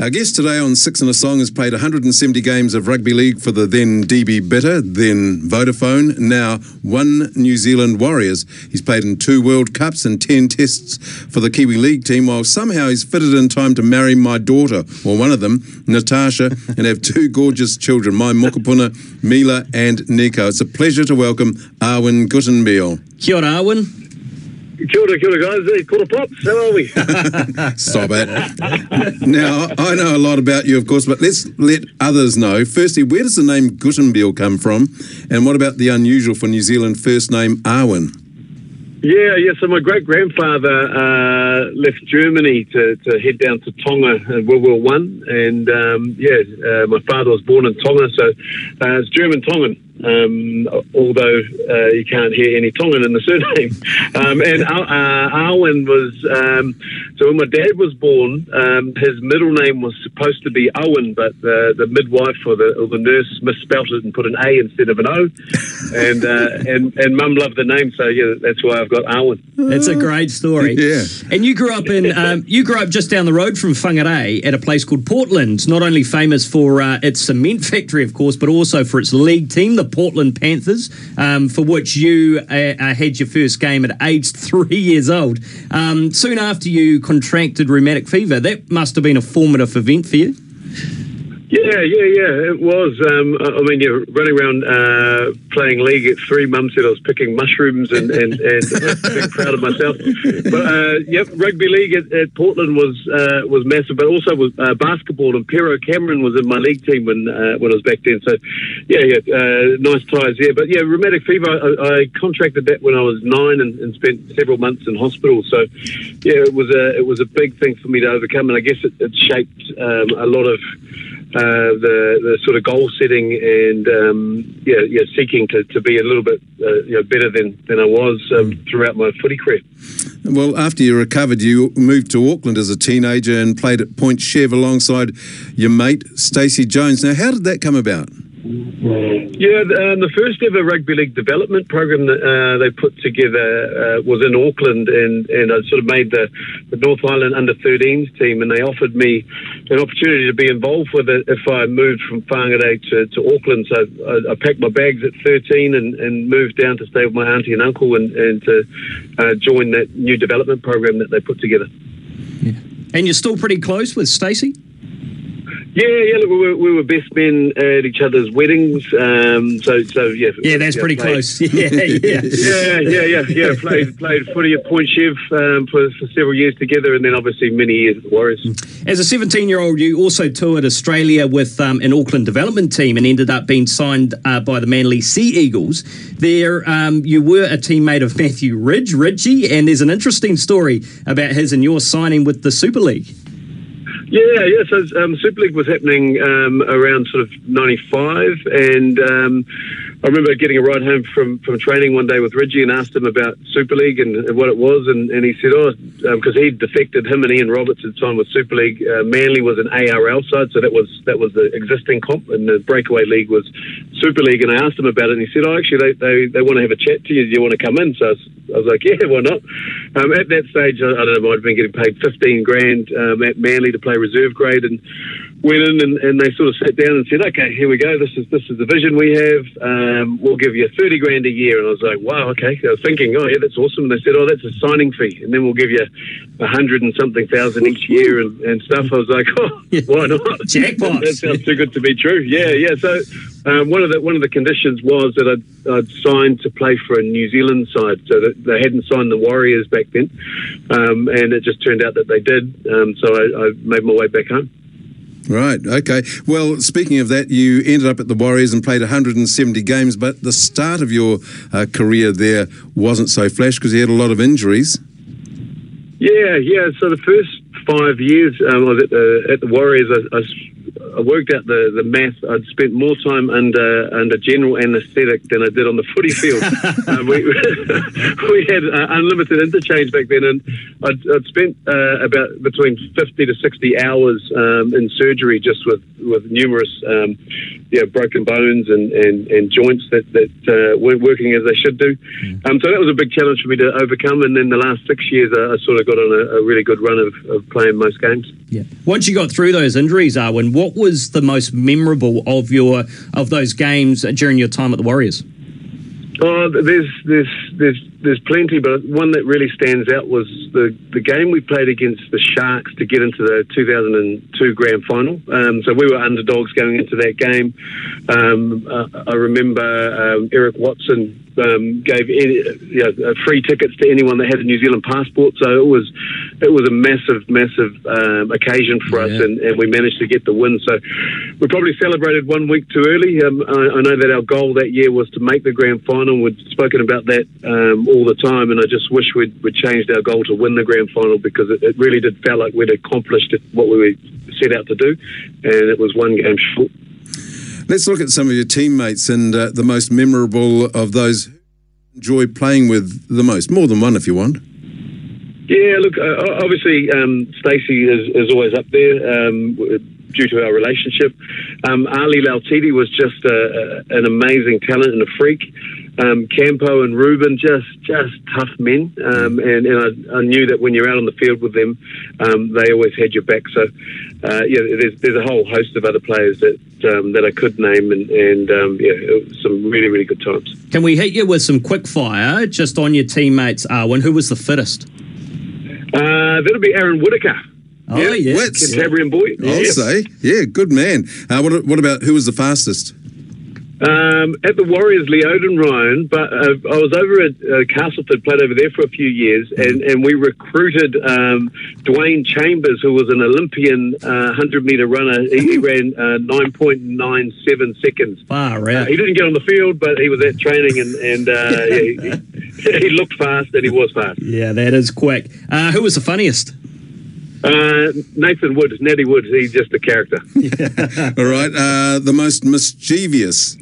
Our guest today on Six and a Song has played 170 games of rugby league for the then DB Bitter, then Vodafone, now One New Zealand Warriors. He's played in two World Cups and 10 tests for the Kiwi League team, while somehow he's fitted in time to marry my daughter, or one of them, Natasha, and have two gorgeous children, my Mokopuna, Mila, and Nico. It's a pleasure to welcome Awen Guttenbeil. Kia ora, Awen. Kia ora, kia ora, guys. Hey, quarter pops. How are we? Stop it. now, I know a lot about you, of course, but let's let others know. Firstly, where does the name Guttenbeil come from? And what about the unusual for New Zealand first name Awen? Yeah, yeah. So my great grandfather uh, left Germany to, to head down to Tonga in World War One, and um, yeah, uh, my father was born in Tonga, so uh, it's German Tongan um, although uh, you can't hear any Tongan in the surname. Um, and uh, Awen was, um, so when my dad was born, um, his middle name was supposed to be Owen, but the, the midwife or the, or the nurse misspelt it and put an A instead of an O. And uh, and, and mum loved the name, so yeah, that's why I've got Awen. That's a great story. Yeah. And you grew up in, um, you grew up just down the road from Whangarei at a place called Portland, not only famous for uh, its cement factory, of course, but also for its league team, the Portland Panthers, um, for which you uh, uh, had your first game at age three years old. Um, soon after you contracted rheumatic fever, that must have been a formative event for you. Yeah, yeah, yeah. It was. Um, I mean, you're running around uh, playing league at three. Mum said I was picking mushrooms and and, and being proud of myself. But uh, yep, rugby league at, at Portland was uh, was massive, but also was uh, basketball. And Pero Cameron was in my league team when uh, when I was back then. So yeah, yeah, uh, nice ties there. But yeah, rheumatic fever. I, I contracted that when I was nine and, and, spent several months in hospital. So yeah, it was a it was a big thing for me to overcome, and I guess it, it shaped um, a lot of uh, the the sort of goal setting and um, yeah, yeah, seeking to, to be a little bit uh, you know, better than, than I was um, mm. throughout my footy career. Well, after you recovered, you moved to Auckland as a teenager and played at Point Chev alongside your mate Stacey Jones. Now, how did that come about? Yeah, um, the first ever rugby league development program that uh, they put together uh, was in Auckland, and, and I sort of made the, the North Island under 13s team, and they offered me an opportunity to be involved with it if I moved from Whangarei to, to Auckland. So I, I, packed my bags at 13 and, and, moved down to stay with my auntie and uncle and, and to uh, join that new development program that they put together. Yeah. And you're still pretty close with Stacey? Yeah, yeah. Look, we were, we were best men at each other's weddings. Um, so, so yeah. Yeah, that's yeah, pretty played. close. Yeah, yeah, yeah, yeah, yeah, yeah. Played played footy at Point Chev um, for, for several years together, and then obviously many years at the Warriors. As a 17 year old, you also toured Australia with um, an Auckland development team, and ended up being signed uh, by the Manly Sea Eagles. There, um, you were a teammate of Matthew Ridge, Ridgie, and there's an interesting story about his and your signing with the Super League. Yeah, yeah. So um, Super League was happening um, around sort of '95, and um, I remember getting a ride home from, from training one day with Ridgie and asked him about Super League and, and what it was, and, and he said, oh, because um, he defected, him and Ian Roberts had signed with Super League. Uh, Manly was an ARL side, so that was that was the existing comp, and the breakaway league was Super League. And I asked him about it, and he said, oh, actually, they, they, they want to have a chat to you. Do you want to come in? So I was, like, yeah, why not? Um, at that stage, I, I don't know, I might have been getting paid 15 grand um, at Manly to play reserve grade, and went in and, and, they sort of sat down and said, "Okay, here we go. This is this is the vision we have. Um, we'll give you thirty grand a year." And I was like, "Wow, okay." I was thinking, "Oh yeah, that's awesome." And they said, "Oh, that's a signing fee, and then we'll give you a hundred and something thousand each year and, and stuff." I was like, "Oh, why not?" Jackpot. that sounds too good to be true. Yeah, yeah. So um, one of the one of the conditions was that I'd, I'd, signed to play for a New Zealand side, so that they hadn't signed the Warriors back then, um, and it just turned out that they did. Um, so I, I made my way back home. Right. Okay. Well, speaking of that, you ended up at the Warriors and played 170 games, but the start of your uh, career there wasn't so flash because you had a lot of injuries. Yeah, yeah. So the first five years um, I was at the, at the Warriors, I, I I worked out the, the math. I'd spent more time under under general anaesthetic than I did on the footy field. uh, we, we had uh, unlimited interchange back then, and I'd, I'd spent uh, about between fifty to sixty hours um, in surgery just with with numerous um, yeah broken bones and, and, and joints that that uh, weren't working as they should do. Um, so that was a big challenge for me to overcome. And then the last six years, I, I sort of got on a, a really good run of, of playing most games. Yeah. Once you got through those injuries, Awen, what was the most memorable of your of those games during your time at the Warriors? Oh, there's there's there's there's plenty, but one that really stands out was the the game we played against the Sharks to get into the 2002 Grand Final. Um, so we were underdogs going into that game. Um, uh, I remember um, Eric Watson um, gave any, you know, free tickets to anyone that had a New Zealand passport. So it was it was a massive, massive um, occasion for us, and, and we managed to get the win. So we probably celebrated one week too early. Um, I, I know that our goal that year was to make the grand final. We'd spoken about that um, all the time, and I just wish we'd, we'd changed our goal to win the grand final because it, it really did feel like we'd accomplished it, what we set out to do, and it was one game short. Let's look at some of your teammates and uh, the most memorable of those enjoy playing with the most. More than one if you want. Yeah, look, uh, obviously um, Stacey is, is always up there um, due to our relationship. Um, Ali Lauitiiti was just a, a, an amazing talent and a freak. Um, Campo and Ruben, just just tough men, um, and, and I, I knew that when you're out on the field with them, um, they always had your back. So, uh, yeah, there's there's a whole host of other players that um, that I could name, and, and um, yeah, some really really good times. Can we hit you with some quick fire just on your teammates, Awen? Who was the fittest? Uh, that'll be Aaron Whitaker. Oh, yeah. Wits. Cantabrian boy. I'll Yeah. say. Yeah, good man. Uh, what, what about who was the fastest? Um, at the Warriors, Leoden Ryan, but uh, I was over at uh, Castleford, played over there for a few years, and, and we recruited um, Dwain Chambers, who was an Olympian uh, 100 metre runner. He, he ran uh, 9.97 seconds. Far Uh, out. he didn't get on the field, but he was at training, and, and uh, he, he, he looked fast, and he was fast. Yeah, that is quick. Uh, who was the funniest? Uh, Nathan Wood, Natty Wood, he's just a character. All right. Uh, the most mischievous.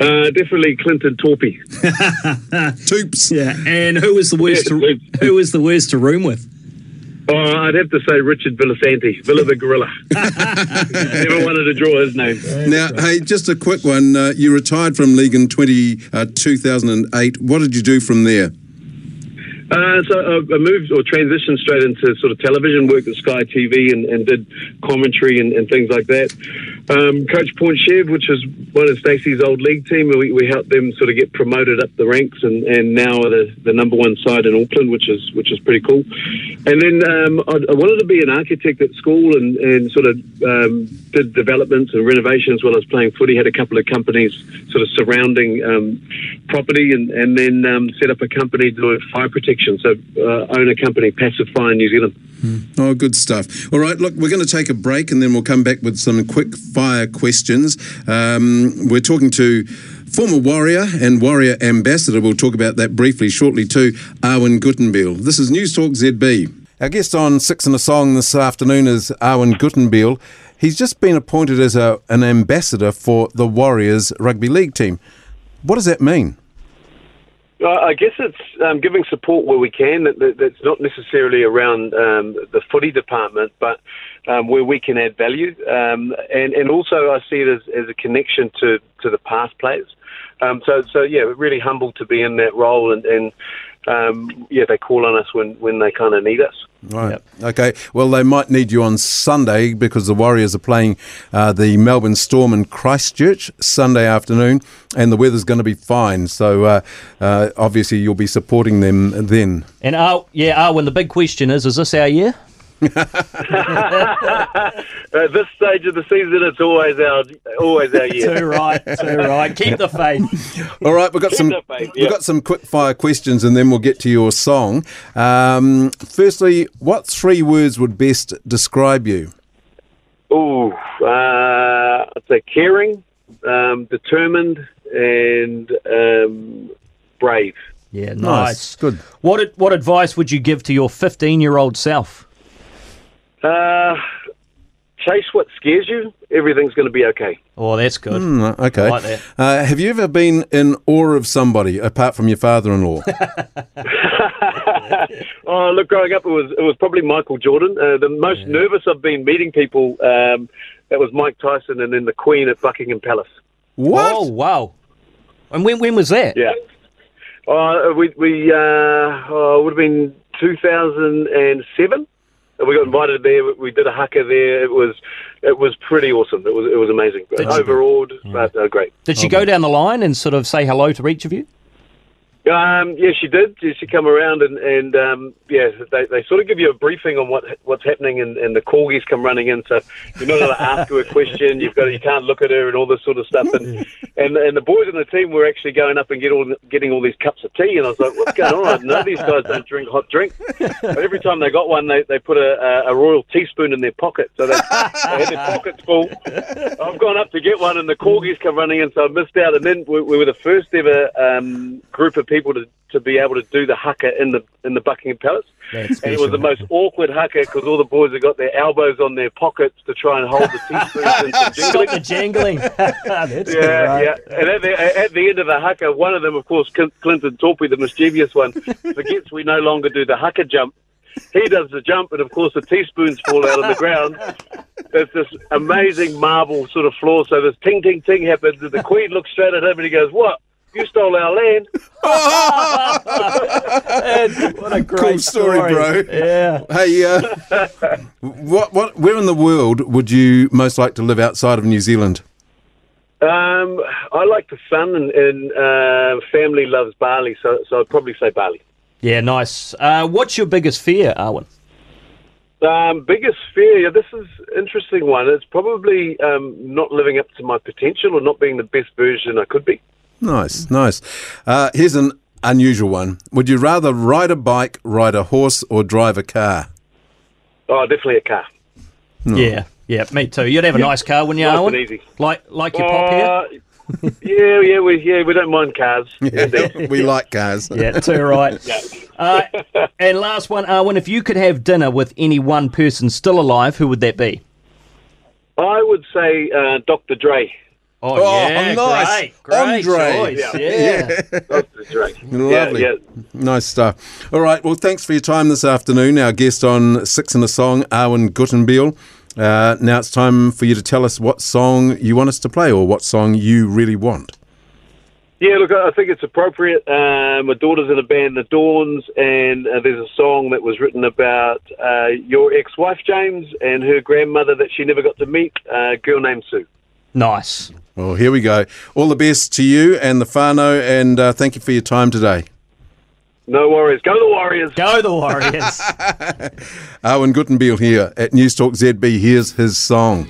Uh, definitely Clinton Toopi. Toops. Yeah, and who was the worst? Yeah, to, who was the worst to room with? Oh, I'd have to say Richard Villasanti, Villa the Gorilla. Never wanted to draw his name. Now, hey, just a quick one. Uh, you retired from league in 20, uh, 2008. What did you do from there? Uh, so I, I moved or transitioned straight into sort of television, worked at Sky TV and, and did commentary and, and things like that. Um, Coach Point which was one of Stacey's old league team, we, we helped them sort of get promoted up the ranks and, and now are the, the number one side in Auckland, which is which is pretty cool. And then um, I, I wanted to be an architect at school and, and sort of um, did developments and renovations while I was playing footy. Had a couple of companies sort of surrounding um, property and, and then um, set up a company doing fire protection. So uh, own a company, Passive Fire New Zealand. Oh, good stuff. All right, look, we're going to take a break and then we'll come back with some quick fire questions. Um, we're talking to former Warrior and Warrior Ambassador. We'll talk about that briefly shortly too, Awen Guttenbeil. This is News Talk ZB. Our guest on Six and a Song this afternoon is Awen Guttenbeil. He's just been appointed as a, an ambassador for the Warriors rugby league team. What does that mean? I guess it's um, giving support where we can. That, that, that's not necessarily around um, the footy department, but um, where we can add value. Um, and, and also, I see it as, as a connection to, to the past players. Um, so, so yeah, really humbled to be in that role, and, and um, yeah, they call on us when, when they kind of need us. Right. Okay. Well, they might need you on Sunday because the Warriors are playing uh, the Melbourne Storm in Christchurch Sunday afternoon, and the weather's going to be fine. So uh, uh, obviously you'll be supporting them then. And uh, yeah, Awen, the big question is: Is this our year? At this stage of the season, it's always our always our year. Too right, too right. Keep the faith. All right. We've got some. the faith, We've got some quick fire questions, and then we'll get to your song. Um, firstly, what three words would best describe you? Oh, uh, I'd say caring, um, determined, and um, brave. Yeah, nice. Good. What what advice would you give to your 15 year old self? Uh, chase what scares you, everything's going to be okay. Oh, that's good. Mm, okay. Like that. Uh, have you ever been in awe of somebody apart from your father-in-law? oh, look, growing up, it was it was probably Michael Jordan. Uh, the most nervous I've been meeting people. Um, that was Mike Tyson, and then the Queen at Buckingham Palace. what? Oh, wow. And when when was that? Yeah. Uh, we we uh, oh, it would have been 2007. And We got invited there. We did a haka there. It was it was pretty awesome. It was it was amazing. Did you- Overawed, but uh, great. Did she go down the line and sort of say hello to each of you? Um, yeah, she did. She, come around and, and um, yeah, they, they sort of give you a briefing on what what's happening, and, and the corgis come running in. So you're not allowed to ask her a question. You've got you can't look at her and all this sort of stuff. And and, and the boys in the team were actually going up and get all, getting all these cups of tea. And I was like, what's going on? I know these guys don't drink hot drink. But every time they got one, they, they put a, a, a royal teaspoon in their pocket. So they, they had their pockets full. I've gone up to get one, and the corgis come running in, so I missed out. And then we, we were the first ever um, group of people to, to be able to do the haka in the in the Buckingham Palace. That's And it was the most awkward haka because all the boys had got their elbows on their pockets to try and hold the teaspoons and some jingling. Stop the jangling. That's Yeah, right? yeah. And at the, at the end of the haka, one of them, of course, Clinton Toopi, the mischievous one, forgets we no longer do the haka jump. He does the jump, and of course, the teaspoons fall out on the ground. There's this amazing marble sort of floor, so this ting, ting, ting happens, and the Queen looks straight at him and he goes, What? You stole our land? what a great Cool story, bro. Yeah. Hey, uh, what, what, where in the world would you most like to live outside of New Zealand? Um, I like the sun, and, and uh, family loves Bali, so, so I'd probably say Bali. Yeah, nice. Uh, what's your biggest fear, Awen? Um, biggest fear, yeah, this is interesting one. It's probably um, not living up to my potential or not being the best version I could be. Nice, nice. Uh, here's an unusual one. Would you rather ride a bike, ride a horse, or drive a car? Oh, definitely a car. Yeah, yeah, me too. You'd have a nice car, wouldn't you, Nice Awen? and easy. Like like your pop here? Uh, yeah, yeah, we yeah we don't mind cars. Indeed. we like cars. Yeah, too right. Yeah. Uh, and last one, Awen, if you could have dinner with any one person still alive, who would that be? I would say uh, Dr. Dre. Oh, Oh, yeah, nice. great, great Andre. choice. Yeah. Yeah. Lovely. Yeah, Nice stuff. All right. Well, thanks for your time this afternoon. Our guest on Six in a Song, Awen Guttenbeil. Uh, now it's time for you to tell us what song you want us to play or what song you really want. Yeah, look, I think it's appropriate. Uh, my daughter's in a band, The Dawns, and uh, there's a song that was written about uh, your ex-wife, James, and her grandmother that she never got to meet, uh, a girl named Sue. Nice. Well, here we go. All the best to you and the whānau, and uh, thank you for your time today. No worries. Go the Warriors. Go the Warriors. Owen Guttenbeil here at News Talk ZB. Here's his song.